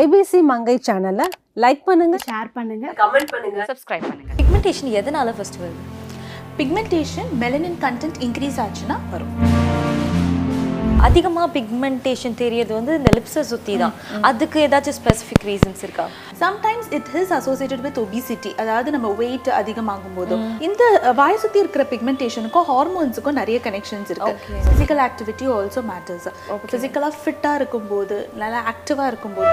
IBC மங்கை சேனலை like பண்ணுங்க. Share பண்ணுங்க. சப்ஸ்கிரைப் பண்ணுங்க. பிக்மெண்டேஷன் எதனால ஃபர்ஸ்ட் வருது? பிக்மெண்டேஷன் மெலனின் கண்டென்ட் இன்க்ரீஸ் ஆச்சுன்னா வரும். அதிகமாக பிக்மெண்டேஷன் தெரியறது வந்து இந்த லிப்ஸை சுற்றி தான் அதுக்கு ஏதாச்சும் ஸ்பெசிஃபிக் ரீசன்ஸ் இருக்கா? Sometimes it is associated with obesity அதாவது நம்ம வெயிட் அதிகமாகும் போதும் இந்த வாய் சுத்தி இருக்கிற பிக்மெண்டேஷனுக்கும் ஹார்மோன்ஸுக்கும் நிறைய கனெக்ஷன்ஸ் இருக்கு. ஃபிசிக்கல் ஆக்டிவிட்டி ஆல்சோ மேட்டர்ஸ் ஃபிசிக்கலாக ஃபிட்டாக இருக்கும்போது நல்லா ஆக்டிவாக இருக்கும்போது.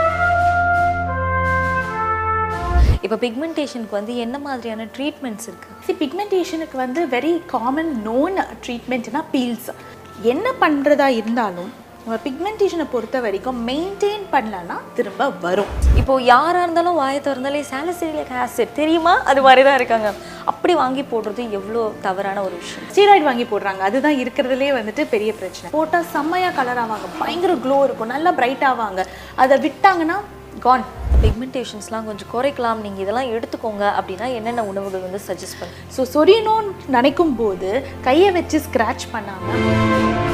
இப்போ பிக்மெண்டேஷனுக்கு வந்து என்ன மாதிரியான ட்ரீட்மெண்ட்ஸ் இருக்கு? சி பிக்மெண்டேஷனுக்கு வந்து வெரி காமன் நோன் ட்ரீட்மெண்ட்னா பீல்ஸ் என்ன பண்ணுறதா இருந்தாலும் நம்ம பிக்மெண்டேஷனை பொறுத்த வரைக்கும் மெயின்டைன் பண்ணலன்னா திரும்ப வரும். இப்போ யாரா இருந்தாலும் வாயை திறந்தாலே சாலசிலிக் ஆசிட் தெரியுமா? அது மாதிரி தான் இருக்காங்க. அப்படி வாங்கி போடுறது எவ்வளோ தவறான ஒரு விஷயம். ஸ்டீராய்டு வாங்கி போடுறாங்க. அதுதான் இருக்கிறதுலே வந்துட்டு பெரிய பிரச்சனை. போட்டால் செம்மையாக கலர் ஆவாங்க. பயங்கர க்ளோ இருக்கும். நல்லா பிரைட் ஆவாங்க. அதை விட்டாங்கன்னா கான் பிக்மெண்டேஷன்ஸ்லாம் கொஞ்சம் குறைக்கலாம். நீங்கள் இதெல்லாம் எடுத்துக்கோங்க அப்படின்னா என்னென்ன உணவுகள் வந்து சஜஸ்ட் பண்ணு? ஸோ சொரியணும்னு நினைக்கும் போது கையை வச்சு ஸ்க்ராட்ச் பண்ணாமல்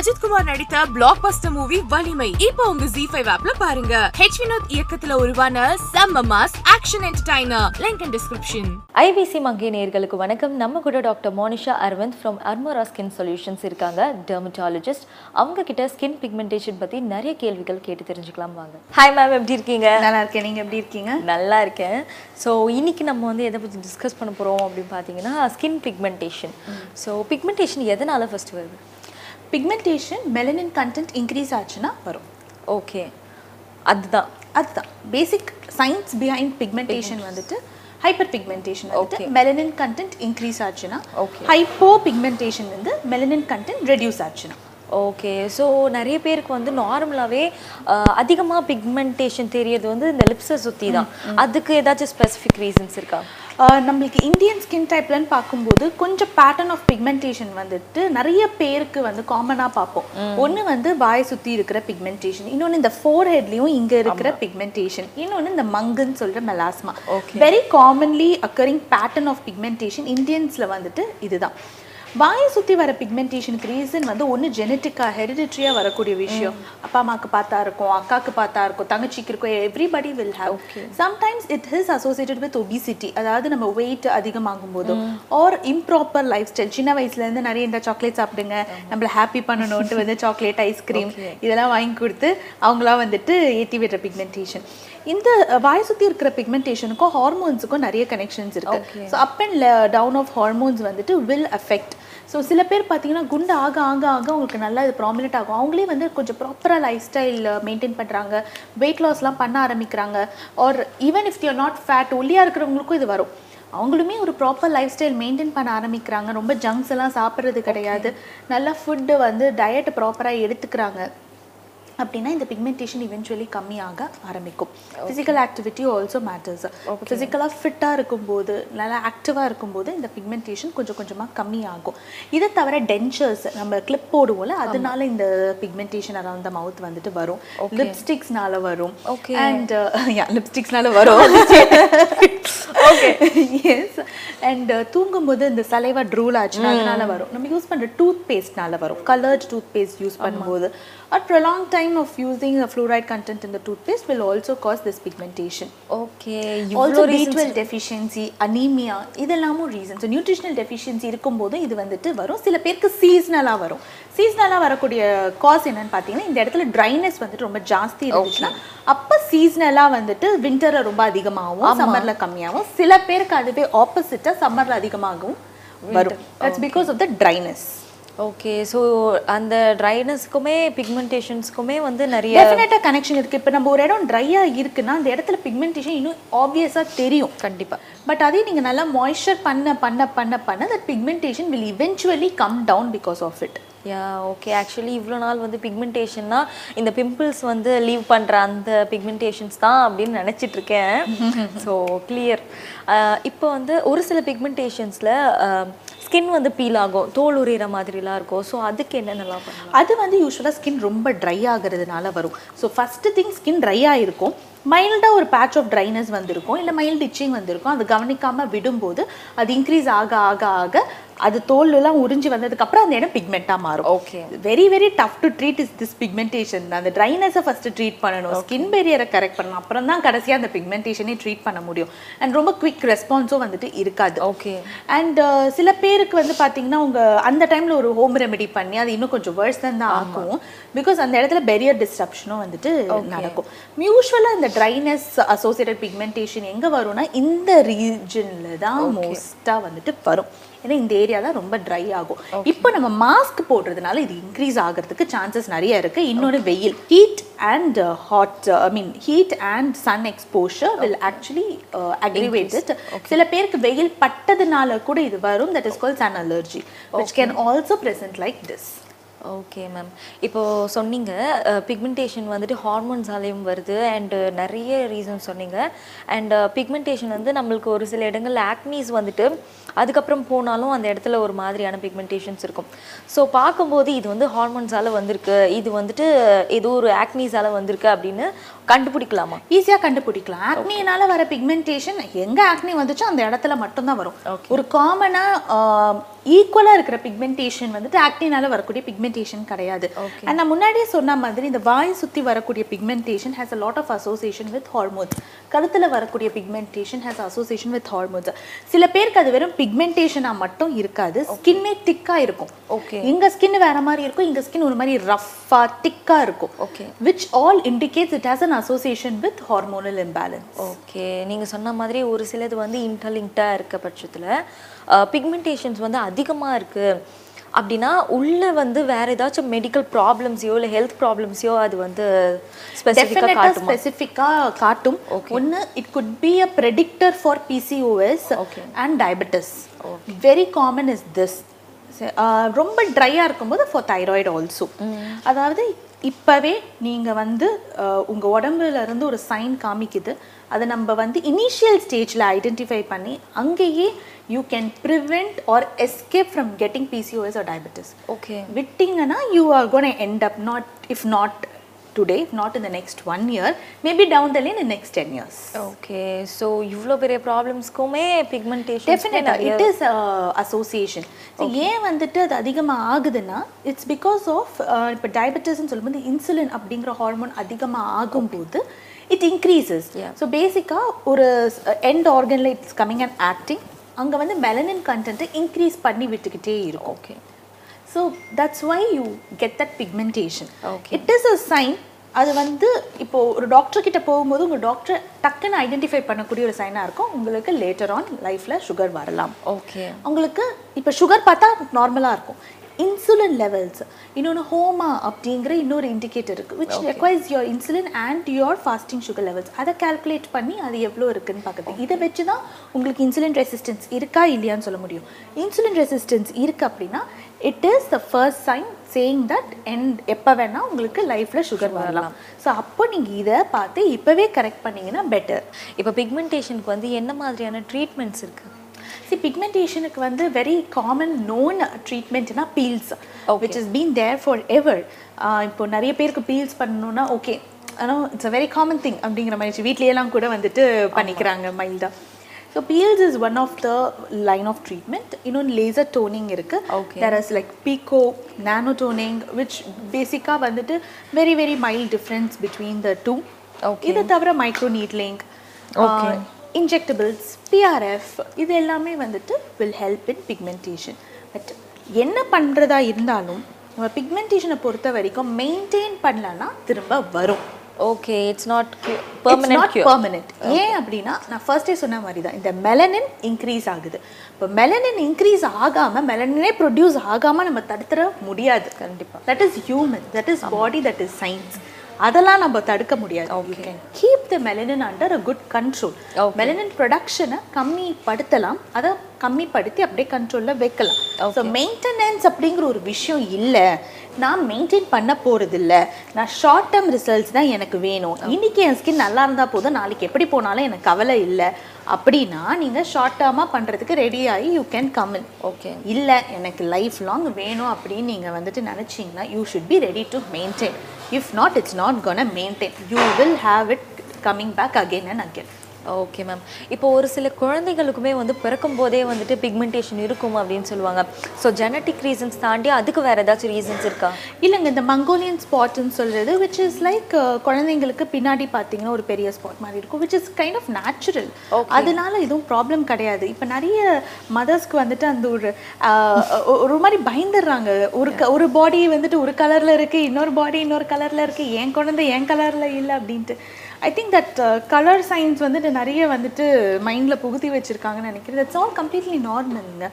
அஜித் குமார் நடித்த பிளாக் பஸ்டர் மூவி வலிமை. இப்போ உங்க ஜி ஃபைவ் ஆப்ல பாருங்க. ஹெச் வினோத் இயக்கத்துல உருவான செம்ம mass action entertainer link and description IBC Mangai நேயர்களுக்கு வணக்கம். நம்ம கூட doctor Monisha Aravind from Armora skin solutions இருக்காங்க. டெர்மட்டாலஜிஸ்ட் அவங்க கிட்ட ஸ்கின் பிக்மெண்டேஷன் பற்றி நிறைய கேள்விகள் கேட்டு தெரிஞ்சுக்கலாம் வாங்க. ஹாய் மேம் எப்படி இருக்கீங்க? நல்லா இருக்கேன். நீங்கள் எப்படி இருக்கீங்க? நல்லா இருக்கேன். ஸோ இன்னைக்கு நம்ம வந்து எதை பற்றி டிஸ்கஸ் பண்ண போகிறோம் அப்படின்னு பார்த்தீங்கன்னா ஸ்கின் பிக்மெண்டேஷன் ஸோ பிக்மெண்டேஷன் எதனால ஃபர்ஸ்ட் வருது? பிக்மெண்டேஷன் மெலனின் கண்டென்ட் இன்க்ரீஸ் ஆச்சுன்னா வரும். ஓகே அதுதான். அதுதான். பேசிக் சயின்ஸ் பிஹைண்ட் பிக்மெண்டேஷன் வந்துட்டு ஹைப்பர் பிக்மெண்டேஷன் வந்துட்டு மெலனின் கண்டென்ட் இன்க்ரீஸ் ஆச்சுன்னா Okay. ஹைப்போ பிக்மெண்டேஷன் வந்து மெலனின் கண்டென்ட் ரெடியூஸ் ஆச்சுன்னா. ஓகே ஸோ நிறைய பேருக்கு வந்து நார்மலாகவே அதிகமாக பிக்மெண்டேஷன் தெரியறது வந்து இந்த லிப்ஸை சுற்றி தான் அதுக்கு ஏதாச்சும் ஸ்பெசிஃபிக் ரீசன்ஸ் இருக்கா? நம்மளுக்கு இந்தியன் ஸ்கின் டைப்லன்னு பார்க்கும்போது கொஞ்சம் பேட்டர்ன் ஆஃப் பிக்மெண்டேஷன் வந்துட்டு நிறைய பேருக்கு வந்து காமனாக பார்ப்போம். ஒன்று வந்து வாயை சுற்றி இருக்கிற பிக்மெண்டேஷன் இன்னொன்று இந்த ஃபோர் ஹெட்லேயும் இங்கே இருக்கிற பிக்மெண்டேஷன் இன்னொன்று இந்த மங்குன்னு சொல்கிற melasma very commonly occurring pattern of pigmentation இந்தியன்ஸில் வந்துட்டு இதுதான். வாயை சுற்றி வர பிக்மெண்டேஷனுக்கு ரீசன் வந்து ஒன்று ஜெனட்டிக்காக ஹெரிடிட்ரியாக வரக்கூடிய விஷயம். அப்பா அம்மாவுக்கு பார்த்தா இருக்கும் அக்காவுக்கு பார்த்தா இருக்கும் தங்கச்சிக்கு இருக்கும் everybody will have sometimes it is associated with obesity அதாவது நம்ம வெயிட் அதிகமாகும் போதும் ஆர் இம்ப்ராப்பர் லைஃப் ஸ்டைல் சின்ன வயசுலேருந்து நிறைய இந்த சாக்லேட் சாப்பிடுங்க நம்மளை ஹாப்பி பண்ணணும்ட்டு வந்து சாக்லேட் ஐஸ்கிரீம் இதெல்லாம் வாங்கி கொடுத்து அவங்களா வந்துட்டு ஏற்றி விடுற பிக்மெண்டேஷன் இந்த வாய் சுற்றி இருக்கிற பிக்மெண்டேஷனுக்கும் ஹார்மோன்ஸுக்கும் நிறைய கனெக்ஷன்ஸ் இருக்கு. So up and down of hormones வந்துட்டு வில் அஃபெக்ட் ஸோ சில பேர் பார்த்தீங்கன்னா குண்டு ஆக ஆக ஆக உங்களுக்கு நல்லா இது ப்ராமினெண்ட் ஆகும். அவங்களே வந்து கொஞ்சம் ப்ராப்பராக லைஃப் ஸ்டைல் மெயின்டைன் பண்ணுறாங்க வெயிட் லாஸ்லாம் பண்ண ஆரம்பிக்கிறாங்க. Or even if you're not fat ஒல்லியாக இருக்கிறவங்களுக்கும் இது வரும். அவங்களுமே ஒரு ப்ராப்பர் லைஃப் ஸ்டைல் மெயின்டைன் பண்ண ஆரம்பிக்கிறாங்க. ரொம்ப ஜங்க்ஸ் எல்லாம் சாப்பிட்றது கிடையாது. நல்ல ஃபுட்டு வந்து டயட் ப்ராப்பராக எடுத்துக்கிறாங்க. அப்படின்னா இந்த பிக்மெண்டேஷன் இவென்ச்சுவலி கம்மியாக ஆரம்பிக்கும். ஃபிசிக்கல் ஆக்டிவிட்டி ஆல்சோ மேட்டர்ஸ் ஃபிசிக்கலாக ஃபிட்டாக இருக்கும்போது நல்லா ஆக்டிவாக இருக்கும்போது இந்த பிக்மெண்டேஷன் கொஞ்சம் கொஞ்சமாக கம்மியாகும். இதை தவிர டென்ச்சர்ஸ் நம்ம கிளிப் போடுவோம்ல அதனால இந்த பிக்மெண்டேஷன் அரௌண்ட் த மவுத் வந்துட்டு வரும். லிப்ஸ்டிக்ஸ்னால வரும். Okay. அண்ட் லிப்ஸ்டிக்ஸ்னால வரும். ஓகே எஸ் அண்ட் தூங்கும்போது இந்த சலைவா ட்ரூல் ஆச்சுன்னா அதனால வரும். நம்ம யூஸ் பண்ணுற டூத் பேஸ்ட்னால வரும். கலர்ட் டூத் பேஸ்ட் யூஸ் பண்ணும்போது. At prolong time of using fluoride content in the toothpaste will also cause this pigmentation. Also B twelve deficiency anaemia இதெல்லாமும் ரீசன் ஸோ நியூட்ரிஷனல் டெஃபிஷியன்சி இருக்கும்போது இது வந்துட்டு வரும். சில பேருக்கு சீஸ்னலாக வரும். சீஸ்னலாக வரக்கூடிய காஸ் என்னன்னு பார்த்தீங்கன்னா இந்த இடத்துல ட்ரைனஸ் வந்துட்டு ரொம்ப ஜாஸ்தி இருந்துச்சுன்னா அப்போ சீஸ்னலாக வந்துட்டு விண்டரில் ரொம்ப அதிகமாகவும் சம்மரில் கம்மியாகும் சில பேருக்கு அதுவே ஆப்போசிட்டாக சம்மரில் அதிகமாகவும் வரும். That's because of the dryness okay so அந்த ட்ரைனஸ்க்குமே பிக்மெண்டேஷன்ஸ்க்குமே வந்து நிறைய டெஃபினட்டாக கனெக்ஷன் இருக்கு. இப்போ நம்ம ஒரு இடம் ட்ரையா இருக்குன்னா அந்த இடத்துல பிக்மெண்டேஷன் இன்னும் ஆப்வியஸாக தெரியும். கண்டிப்பா. பட் அதே நீங்கள் நல்லா மாய்ஸ்சர் பண்ண பண்ண பண்ண பண்ண that pigmentation will eventually come down because of it yeah okay actually இவ்வளோ நாள் வந்து பிக்மெண்டேஷன்னா இந்த பிம்பிள்ஸ் வந்து லீவ் பண்ணுற அந்த பிக்மெண்டேஷன்ஸ் தான் அப்படின்னு நினச்சிட்டு இருக்கேன் ஸோ கிளியர் இப்போ வந்து ஒரு சில பிக்மெண்டேஷன்ஸில் ஸ்கின் வந்து பீல் ஆகும் தோல் உரியிற மாதிரிலாம் இருக்கும். ஸோ அதுக்கு என்னென்னலாம் பண்ணலாம்? அது வந்து யூஸ்வலாக ஸ்கின் ரொம்ப ட்ரை ஆகுறதுனால வரும். So first thing skin dry ஆகிருக்கும் மைல்டாக ஒரு பேட்ச் ஆஃப் ட்ரைனஸ் வந்திருக்கும். இல்லை மைல்டு இச்சிங் வந்திருக்கும். அது கவனிக்காமல் விடும்போது அது இன்க்ரீஸ் ஆக ஆக ஆக அது தோல்லாம் உறிஞ்சி வந்ததுக்கப்புறம் அந்த இடம் பிக்மெண்ட்டாக மாறும். Okay. Very very tough to treat is this pigmentation அந்த ட்ரைனஸை ஃபஸ்ட்டு ட்ரீட் பண்ணணும். ஸ்கின் பேரியரை கரெக்ட் பண்ணணும். அப்புறம் தான் கடைசியாக அந்த பிக்மெண்டேஷனே ட்ரீட் பண்ண முடியும். அண்ட் ரொம்ப குவிக் ரெஸ்பான்ஸும் வந்துட்டு இருக்காது. ஓகே அண்ட் சில பேருக்கு வந்து பார்த்தீங்கன்னா உங்க அந்த டைம்ல ஒரு ஹோம் ரெமெடி பண்ணி அது இன்னும் கொஞ்சம் வேர்ஸ் தான் தான் ஆகும். பிகாஸ் அந்த இடத்துல பெரியர் டிஸ்ட்ரப்ஷனும் வந்துட்டு நடக்கும். யூஸ்வலாக இந்த ட்ரைனஸ் அசோசியேட்டட் பிக்மெண்டேஷன் எங்க வரும்னா இந்த ரீஜன்ல தான் மோஸ்ட்டாக வந்துட்டு வரும். ஏன்னா இந்த ஏரியா தான் ரொம்ப ட்ரை ஆகும். இப்போ நம்ம மாஸ்க் போடுறதுனால இது இன்க்ரீஸ் ஆகிறதுக்கு சான்சஸ் நிறைய இருக்கு. இன்னொரு வெயில் heat and hot I mean heat and sun exposure will actually aggravate it சில பேருக்கு வெயில் பட்டதுனால கூட இது வரும். That is call sun allergy which can also present like this okay ma'am இப்போது சொன்னீங்க பிக்மெண்டேஷன் வந்துட்டு ஹார்மோன்ஸாலேயும் வருது அண்டு நிறைய ரீசன் சொன்னீங்க. அண்டு பிக்மெண்டேஷன் வந்து நம்மளுக்கு ஒரு சில இடங்களில் ஆக்னிஸ் வந்துட்டு அதுக்கப்புறம் போனாலும் அந்த இடத்துல ஒரு மாதிரியான பிக்மெண்டேஷன்ஸ் இருக்கும். ஸோ பார்க்கும்போது இது வந்து ஹார்மோன்ஸால் வந்திருக்கு. இது வந்துட்டு ஏதோ ஒரு ஆக்னீஸால் வந்திருக்கு அப்படின்னு கண்டுபிடிக்கலாமா? ஈஸியா கண்டுபிடிக்கலாம். ஆக்னினால வர பிக்மெண்டேஷன் எங்க ஆக்னி வந்துச்சோ அந்த இடத்துல மட்டும்தான் வரும். ஒரு காமனா ஈக்குவலா இருக்கிற பிக்மெண்டேஷன் வந்துட்டு ஆக்னினால வரக்கூடிய பிக்மெண்டேஷன் கிடையாது. அண்ட் நான் முன்னாடியே சொன்ன மாதிரி இந்த வாய் சுத்தி வரக்கூடிய pigmentation has a lot of association with hormones கழுத்துல வரக்கூடிய pigmentation has association with hormones சில பேருக்கு அது வெறும் பிக்மெண்டேஷனா மட்டும் இருக்காது. ஸ்கின்னே திக்கா இருக்கும். Okay. இங்க ஸ்கின் வேற மாதிரி இருக்கும் இங்க ஸ்கின் ஒரு மாதிரி ரஃப்பா திக்கா இருக்கும். Okay. which all indicates it has an association with hormonal imbalance. Okay நீங்க சொன்ன மாதிரி ஒரு சிலது வந்து இன்டர்லிங்க்டாக இருக்க பட்சத்துல பிக்மெண்டேஷன்ஸ் வந்து அதிகமா இருக்கு. அப்படின்னா உள்ள வந்து வேற ஏதாச்சும் மெடிக்கல் ப்ராப்ளம்ஸையோ இல்லை ஹெல்த் ப்ராப்ளம்ஸையோ அது வந்து ஸ்பெசிஃபிக்காக Definitely காட்டுமா? ஒன்னு it could be a predictor for PCOS Okay. and diabetes. Very common is this. ச- ஆஹ் ரொம்ப ட்ரையாக இருக்கும்போது ஃபார் தைராய்டு ஆல்சோ அதாவது இப்போவே நீங்கள் வந்து ஆஹ் உங்க உடம்புல இருந்து ஒரு சைன் காமிக்குது. அதை நம்ம வந்து இனிஷியல் ஸ்டேஜில் ஐடென்டிஃபை பண்ணி அங்கேயே you can prevent or escape from getting PCOS or diabetes okay விட்டிங்கன்னா you are gonna end up not if not today not in the next one year maybe down the line in next ten years okay so இவ்வளோ பெரிய ப்ராப்ளம்ஸ்க்குமே pigmentation டெஃபினட்டா it is association ஏன் வந்துட்டு அது அதிகமாக ஆகுதுன்னா இட்ஸ் பிகாஸ் ஆஃப் இப்போ டயபெட்டிஸ்ன்னு சொல்லும்போது இன்சுலின் அப்படிங்கிற ஹார்மோன் அதிகமாக ஆகும்போது இட் இன்க்ரீசஸ் ஸோ பேசிக்காக ஒரு எண்ட் ஆர்கனில் இட்ஸ் கம்மிங் அண்ட் ஆக்டிங் அங்கே வந்து மெலனின் கண்டென்ட்டை இன்க்ரீஸ் பண்ணி விட்டுக்கிட்டே இருக்கும். Okay so that's why you get that pigmentation Okay. It is a sign அது வந்து இப்போ ஒரு டாக்டர் கிட்ட போகும்போது உங்கள் டாக்டர் டக்குன்னு ஐடென்டிஃபை பண்ணக்கூடிய ஒரு சைனாக இருக்கும். உங்களுக்கு லேட்டர் ஆன் லைஃப்பில் சுகர் வரலாம். ஓகே உங்களுக்கு இப்போ சுகர் பார்த்தா நார்மலாக இருக்கும். இன்சுலின் லெவல்ஸ் இன்னொன்று ஹோமா அப்படிங்கிற இன்னொரு இண்டிகேட்டர் இருக்குது which requires your insulin and your fasting sugar levels அதை கால்குலேட் பண்ணி அது எவ்வளோ இருக்குன்னு பார்க்குறது. இதை வச்சு தான் உங்களுக்கு இன்சுலின் ரெசிஸ்டன்ஸ் இருக்கா இல்லையான்னு சொல்ல முடியும். இன்சுலின் ரெசிஸ்டன்ஸ் இருக்குது அப்படின்னா it is the first sign saying that and எப்போ வேணால் உங்களுக்கு லைஃப்பில் சுகர் வரலாம். ஸோ அப்போ நீங்கள் இதை பார்த்து இப்போவே கரெக்ட் பண்ணீங்கன்னா பெட்டர் இப்போ பிக்மெண்டேஷனுக்கு வந்து என்ன மாதிரியான ட்ரீட்மெண்ட்ஸ் இருக்கு? சி பிக்மெண்டேஷனுக்கு வந்து very common known ட்ரீட்மெண்ட்னா peels which is been there for ever இப்போ நிறைய பேருக்கு பீல்ஸ் பண்ணணும்னா ஓகே ஆனால் it's a very common thing அப்படிங்கிற மாதிரி வீட்லேயெல்லாம் கூட வந்துட்டு பண்ணிக்கிறாங்க மைல்டாக so peels is one of the line of treatment இன்னொன்று லேசர் டோனிங் இருக்குது Okay. There is like pico nano toning which பேசிக்காக வந்துட்டு very very mild difference between the two Okay. இதை தவிர மைக்ரோ நீட்லிங் இன்ஜெக்டபிள்ஸ் பிஆர்எஃப் இது எல்லாமே வந்துட்டு will help in pigmentation but என்ன பண்ணுறதா இருந்தாலும் நம்ம பிக்மெண்டேஷனை பொறுத்த வரைக்கும் மெயின்டைன் பண்ணலன்னா திரும்ப வரும். Okay it's not permanent cure permanent ஏன் அப்படின்னா நான் ஃபர்ஸ்டே சொன்ன மாதிரி தான் இந்த மெலனின் இன்க்ரீஸ் ஆகுது. இப்போ மெலனின் இன்க்ரீஸ் ஆகாம மெலனினே ப்ரொடியூஸ் ஆகாம நம்ம தடுத்துற முடியாது. கண்டிப்பா. That is human that is body that is science அதெல்லாம் நம்ம தடுக்க முடியாது. Keep the melanin under a good control. Melanin ப்ரொடக்ஷனை கம்மிப்படுத்தலாம். அதை கம்மிப்படுத்தி அப்படியே கண்ட்ரோலில் வைக்கலாம். ஸோ மெயின்டெனன்ஸ் அப்படிங்கிற ஒரு விஷயம் இல்லை. நான் மெயின்டைன் பண்ண போகிறது இல்ல நான் ஷார்ட் டேர்ம் ரிசல்ட்ஸ் தான் எனக்கு வேணும். இன்னைக்கு என் ஸ்கின் நல்லா இருந்தால் போதும். நாளைக்கு எப்படி போனாலும் எனக்கு கவலை இல்லை. அப்படின்னா நீங்கள் ஷார்ட் டேர்மாக பண்ணுறதுக்கு ரெடி ஆகி you can come in okay இல்லை எனக்கு லைஃப் லாங் வேணும் அப்படின்னு நீங்கள் வந்துட்டு நினச்சிங்கன்னா you should be ready to maintain If not, it's not going to maintain. You will have it coming back again and again. Okay ma'am இப்போ ஒரு சில குழந்தைகளுக்குமே வந்து பிறக்கும் போதே வந்துட்டு பிக்மெண்டேஷன் இருக்கும் அப்படின்னு சொல்லுவாங்க. ஸோ ஜெனட்டிக் ரீசன்ஸ் தாண்டி அதுக்கு வேற ஏதாச்சும் ரீசன்ஸ் இருக்கா? இல்லைங்க இந்த மங்கோலியன் ஸ்பாட்னு சொல்கிறது விச் இஸ் லைக் குழந்தைங்களுக்கு பின்னாடி பார்த்தீங்கன்னா ஒரு பெரிய ஸ்பாட் மாதிரி இருக்கும் which is kind of natural அதனால எதுவும் ப்ராப்ளம் கிடையாது. இப்போ நிறைய மதர்ஸ்க்கு வந்துட்டு அந்த ஒரு ஒரு மாதிரி பயந்துடுறாங்க. ஒரு க- ஒரு பாடி வந்துட்டு ஒரு கலரில் இருக்குது இன்னொரு பாடி இன்னொரு கலரில் இருக்குது என் குழந்தை என் கலரில் இல்லை அப்படின்ட்டு. I think that colour science வந்துட்டு நிறைய வந்துட்டு மைண்டில் புகுத்தி வச்சுருக்காங்கன்னு நினைக்கிறேன். தட்ஸ் ஆல் கம்ப்ளீட்லி நார்மலுங்க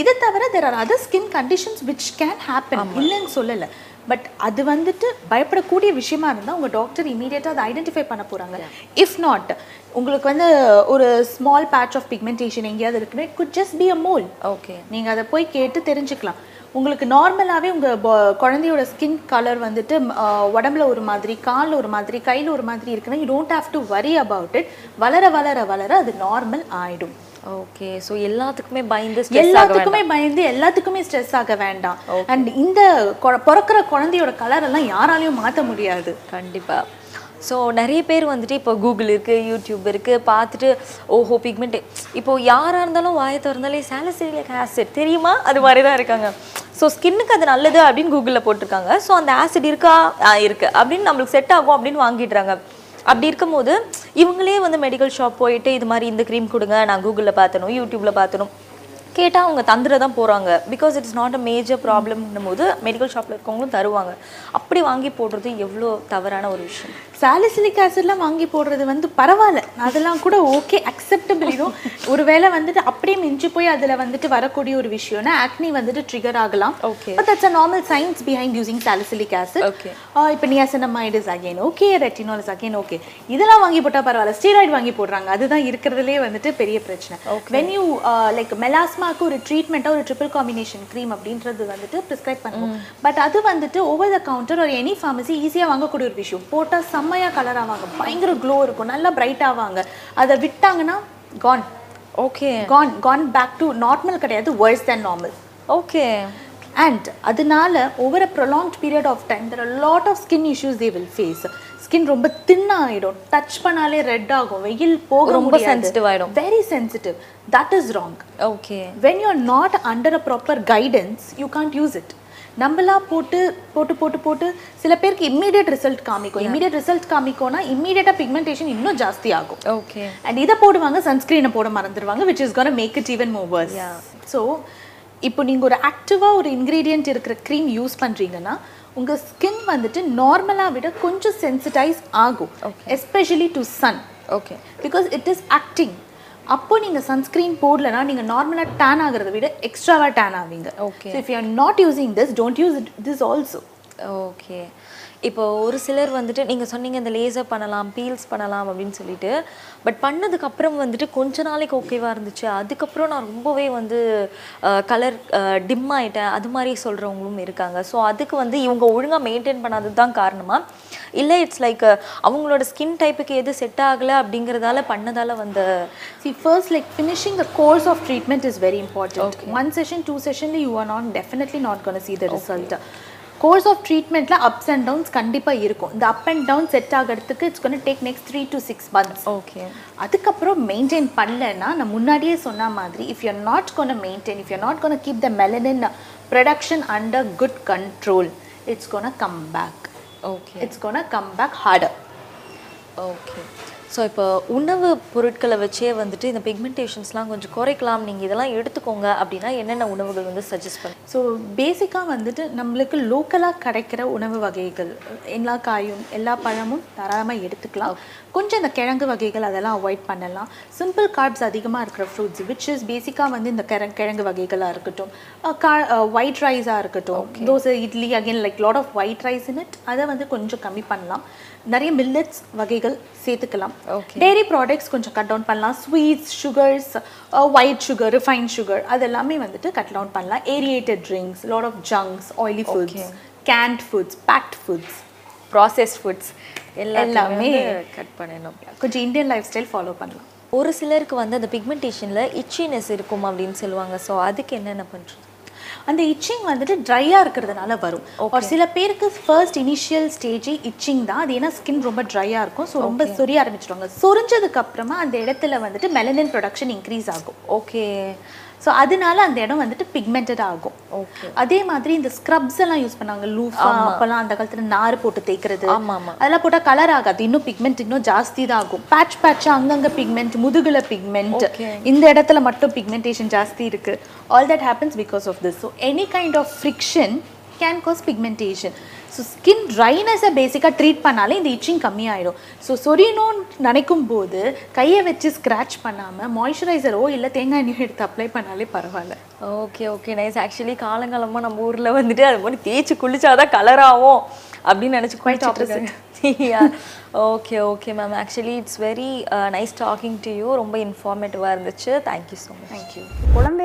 இதை தவிர there are other skin conditions which can happen இல்லைன்னு சொல்லலை. பட் அது வந்துட்டு பயப்படக்கூடிய விஷயமா இருந்தால் உங்கள் டாக்டர் இமீடியட்டாக அதை ஐடென்டிஃபை பண்ண போகிறாங்க இஃப் நாட் உங்களுக்கு வந்து ஒரு ஸ்மால் பேட்ச் ஆஃப் பிக்மெண்டேஷன் எங்கேயாவது இருக்குன்னு could just be a mole okay நீங்கள் அதை போய் கேட்டு தெரிஞ்சுக்கலாம். உங்களுக்கு நார்மலாகவே உங்கள் குழந்தையோட ஸ்கின் கலர் வந்துட்டு உடம்புல ஒரு மாதிரி காலில் ஒரு மாதிரி கையில் ஒரு மாதிரி இருக்குன்னா you don't have to worry about it வளர வளர வளர அது நார்மல் ஆயிடும். ஓகே ஸோ எல்லாத்துக்குமே பயந்து எல்லாத்துக்குமே பயந்து எல்லாத்துக்குமே ஸ்ட்ரெஸ் ஆக வேண்டாம். அண்ட் இந்த பிறக்கிற குழந்தையோட கலர் எல்லாம் யாராலையும் மாற்ற முடியாது. கண்டிப்பா. ஸோ நிறைய பேர் வந்துட்டு இப்போ கூகுள் இருக்கு யூடியூப் இருக்கு பார்த்துட்டு ஓஹோ பிக்மெண்ட் இப்போ யாரா இருந்தாலும் வாயை திறந்தாலே சாலசிலிக் ஆசிட் தெரியுமா? அது மாதிரி தான் இருக்காங்க. ஸோ ஸ்கின்னுக்கு அது நல்லது அப்படின்னு கூகுளில் போட்டிருக்காங்க. ஸோ அந்த ஆசிட் இருக்கா? இருக்குது அப்படின்னு நம்மளுக்கு செட் ஆகும் அப்படின்னு வாங்கிடுறாங்க. அப்படி இருக்கும்போது இவங்களே வந்து மெடிக்கல் ஷாப் போயிட்டு இது மாதிரி இந்த க்ரீம் கொடுங்க நான் கூகுளில் பார்த்தணும் யூடியூப்பில் பார்த்தணும் கேட்டால் அவங்க தந்துட தான் போகிறாங்க because it's not a major ப்ராப்ளம்னும் போது மெடிக்கல் ஷாப்பில் இருக்கவங்களும் தருவாங்க. அப்படி வாங்கி போடுறது எவ்வளோ தவறான ஒரு விஷயம். சாலிசிலிக் ஆசிட்லாம் வாங்கி போடுறது வந்து பரவாயில்ல. அதெல்லாம் கூட ஓகே அக்செப்டபிள் இதுவும் ஒருவேளை வந்துட்டு அப்படியே மிஞ்சி போய் அதில் வந்துட்டு வரக்கூடிய ஒரு விஷயம்னா ஆக்னி வந்துட்டு ட்ரிகர் ஆகலாம். Okay. But that's a normal science behind using salicylic acid Okay. இப்போ niacinamide is again okay retinol is again okay இதெல்லாம் வாங்கி போட்டால் பரவாயில்ல. ஸ்டீராய்டு வாங்கி போடுறாங்க. அதுதான் இருக்கிறதுலே வந்துட்டு பெரிய பிரச்சனை. வென் யூ லைக் மெலாஸ்மாக்கு ஒரு ட்ரீட்மெண்ட்டாக ஒரு ட்ரிபிள் காம்பினேஷன் க்ரீம் அப்படின்றது வந்துட்டு ப்ரிஸ்கிரைப் பண்ணுவோம். பட் அது வந்துட்டு ஓவர் த கவுண்டர் ஒரு எனி ஃபார்மசி ஈஸியாக வாங்கக்கூடிய ஒரு விஷயம். போட்டால் செம்மையாக கலர் ஆவாங்க. பயங்கர க்ளோ இருக்கும். நல்லா பிரைட் ஆவாங்க. அதை விட்டாங்கன்னா gone okay gone gone back to normal கிடையாது. Worse than normal okay and அதனால over a prolonged period of time there lot of skin issues they will face skin ரொம்ப தின் ஆயிடும். டச் பண்ணாலே ரெட் ஆகும். வெயில் போக ரொம்ப sensitive ஆயிடும். Very sensitive that is wrong okay when you are not under a proper guidance you can't use it நம்மளா போட்டு போட்டு போட்டு போட்டு சில பேருக்கு இம்மீடியட் ரிசல்ட் காமிக்கும். இம்மீடியட் ரிசல்ட் காமிக்கும்னா இம்மீடியட்டாக பிக்மெண்டேஷன் இன்னும் ஜாஸ்தி ஆகும் ஓகே அண்ட் இதை போடுவாங்க சன்ஸ்கிரீனை போட மறந்துடுவாங்க which is gonna make it even more worse so இப்போ நீங்கள் ஒரு ஆக்டிவாக ஒரு இன்க்ரீடியன்ட் இருக்கிற க்ரீம் யூஸ் பண்ணுறீங்கன்னா உங்கள் ஸ்கின் வந்துட்டு நார்மலாக விட கொஞ்சம் சென்சிடைஸ் ஆகும். Especially to sun okay because it is acting அப்போ நீங்கள் சன்ஸ்க்ரீன் போடலனா நீங்கள் நார்மலாக டேன் ஆகிறத விட எக்ஸ்ட்ராவாக டேன் ஆவீங்க. So if you are not using this don't use this also okay இப்போ ஒரு சிலர் வந்துட்டு நீங்கள் சொன்னீங்க இந்த லேசர் பண்ணலாம் பீல்ஸ் பண்ணலாம் அப்படின்னு சொல்லிட்டு. பட் பண்ணதுக்கு அப்புறம் வந்துட்டு கொஞ்ச நாளைக்கு ஓகேவா இருந்துச்சு. அதுக்கப்புறம் நான் ரொம்பவே வந்து கலர் டிம் ஆயிட்டேன். அது மாதிரி சொல்கிறவங்களும் இருக்காங்க. ஸோ அதுக்கு வந்து இவங்க ஒழுங்காக மெயின்டைன் பண்ணாதது தான் காரணமா? இல்லை இட்ஸ் லைக் அவங்களோட ஸ்கின் டைப்புக்கு எது செட் ஆகலை அப்படிங்கிறதால பண்ணதால வந்த first, like finishing the course of treatment is very important. One session, two session, you are not definitely not going to see the result. Course of ட்ரீட்மெண்ட்டில் ups and downs கண்டிப்பாக இருக்கும். இந்த up and down set ஆகிறதுக்கு it's gonna take next three to six months okay அதுக்கப்புறம் maintain பண்ணலைன்னா நான் முன்னாடியே சொன்ன மாதிரி if you're not gonna maintain if you're not gonna keep the melanin production under good control it's gonna come back okay it's gonna come back harder okay so இப்போ உணவு பொருட்களை வச்சே வந்துட்டு இந்த பிக்மெண்டேஷன்ஸ்லாம் கொஞ்சம் குறைக்கலாம். நீங்கள் இதெல்லாம் எடுத்துக்கோங்க அப்படின்னா என்னென்ன உணவுகள் வந்து சஜஸ்ட் பண்ண ஸோ பேசிக்காக வந்துட்டு நம்மளுக்கு லோக்கலாக கிடைக்கிற உணவு வகைகள் எல்லா காயும் எல்லா பழமும் தாராளமாக எடுத்துக்கலாம். கொஞ்சம் இந்த கிழங்கு வகைகள் அதெல்லாம் அவாய்ட் பண்ணலாம். சிம்பிள் கார்ப்ஸ் அதிகமாக இருக்கிற ஃப்ரூட்ஸ் விச் இஸ் பேசிக்காக வந்து இந்த கிழ கிழங்கு வகைகளாக இருக்கட்டும். கா ஒயிட் ரைஸாக இருக்கட்டும். Dosa idli again like lot of white rice in it அதை வந்து கொஞ்சம் கம்மி பண்ணலாம். நிறைய மில்லட்ஸ் வகைகள் சேர்த்துக்கலாம். டெய்ரி ப்ராடக்ட்ஸ் கொஞ்சம் கட் டவுன் பண்ணலாம். Sweets sugars white sugar refine sugar அது எல்லாமே வந்துட்டு கட் டவுன் பண்ணலாம். Aerated drinks lot of junks oily foods canned foods baked foods processed foods எல்லாமே எல்லாமே கட் பண்ணணும். கொஞ்சம் இந்தியன் லைஃப் ஸ்டைல் ஃபாலோ பண்ணலாம். ஒரு சிலருக்கு வந்து அந்த பிக்மெண்டேஷனில் இச்சினஸ் இருக்கும் அப்படின்னு சொல்லுவாங்க. ஸோ அதுக்கு என்னென்ன பண்ணுறது அந்த இச்சிங் வந்துட்டு ட்ரையாக இருக்கிறதுனால வரும். ஒரு சில பேருக்கு ஃபர்ஸ்ட் இனிஷியல் ஸ்டேஜ் இச்சிங் தான். அது ஏன்னா ஸ்கின் ரொம்ப ட்ரையாக இருக்கும். ஸோ ரொம்ப சொரிய ஆரம்பிச்சிடுவாங்க சொரிஞ்சதுக்கு அப்புறமா அந்த இடத்துல வந்துட்டு மெலனின் ப்ரொடக்ஷன் இன்க்ரீஸ் ஆகும். ஓகே ஸோ அதனால அந்த இடம் வந்துட்டு பிக்மெண்டட் ஆகும். அதே மாதிரி இந்த ஸ்க்ரப்ஸ் எல்லாம் யூஸ் பண்ணாங்க லூஃபா அப்பெல்லாம் அந்த காலத்துல நார் போட்டு தேய்க்கிறது. அதெல்லாம் போட்டா கலர் ஆகாது. இன்னும் பிக்மெண்ட் இன்னும் ஜாஸ்தி தான் ஆகும். பேட்ச் பேட்ச் அங்கங்க பிக்மெண்ட் முதுகுல பிக்மெண்ட். இந்த இடத்துல மட்டும் பிக்மெண்டேஷன் ஜாஸ்தி இருக்கு. All that happens because of this so any kind of friction can cause pigmentation so skin ட்ரைனஸை பேசிக்காக ட்ரீட் பண்ணாலே இந்த இச்சிங் கம்மியாயிடும். ஸோ சொரியணும்னு நினைக்கும் போது கையை வச்சு ஸ்க்ராட்ச் பண்ணாமல் மாய்ஸ்சரைசரோ இல்லை தேங்காய் எண்ணெயோ எடுத்து அப்ளை பண்ணாலே பரவாயில்ல. ஓகே ஓகே நைஸ் ஆக்சுவலி காலங்காலமாக நம்ம ஊரில் வந்துட்டு அது மாதிரி தேய்ச்சி குளிச்சாதான் கலர் ஆகும் அப்படின்னு நினச்சி குளிச்சுட்டு okay okay ma'am actually it's very nice talking to you ரொம்ப இன்ஃபார்மேட்டிவாக இருந்துச்சு. தேங்க்யூ ஸோ மச் தேங்க்யூ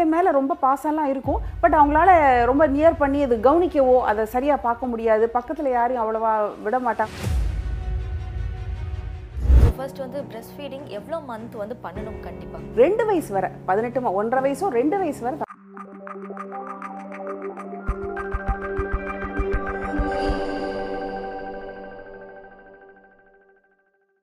குழந்தை மேலே ரொம்ப பாசம்லாம் இருக்கும். பட் அவங்களால ரொம்ப நியர் பண்ணி அது கவனிக்கவோ அதை சரியாக பார்க்க முடியாது. பக்கத்தில் யாரையும் அவ்வளவா விட மாட்டாங்க ஃபர்ஸ்ட் வந்து பிரஸ்ட் ஃபீடிங் எவ்வளோ மந்த் வந்து பண்ணணும் கண்டிப்பாக ரெண்டு வயசு வரை. பதினெட்டு ஒன்றரை வயசோ ரெண்டு வயசு வரை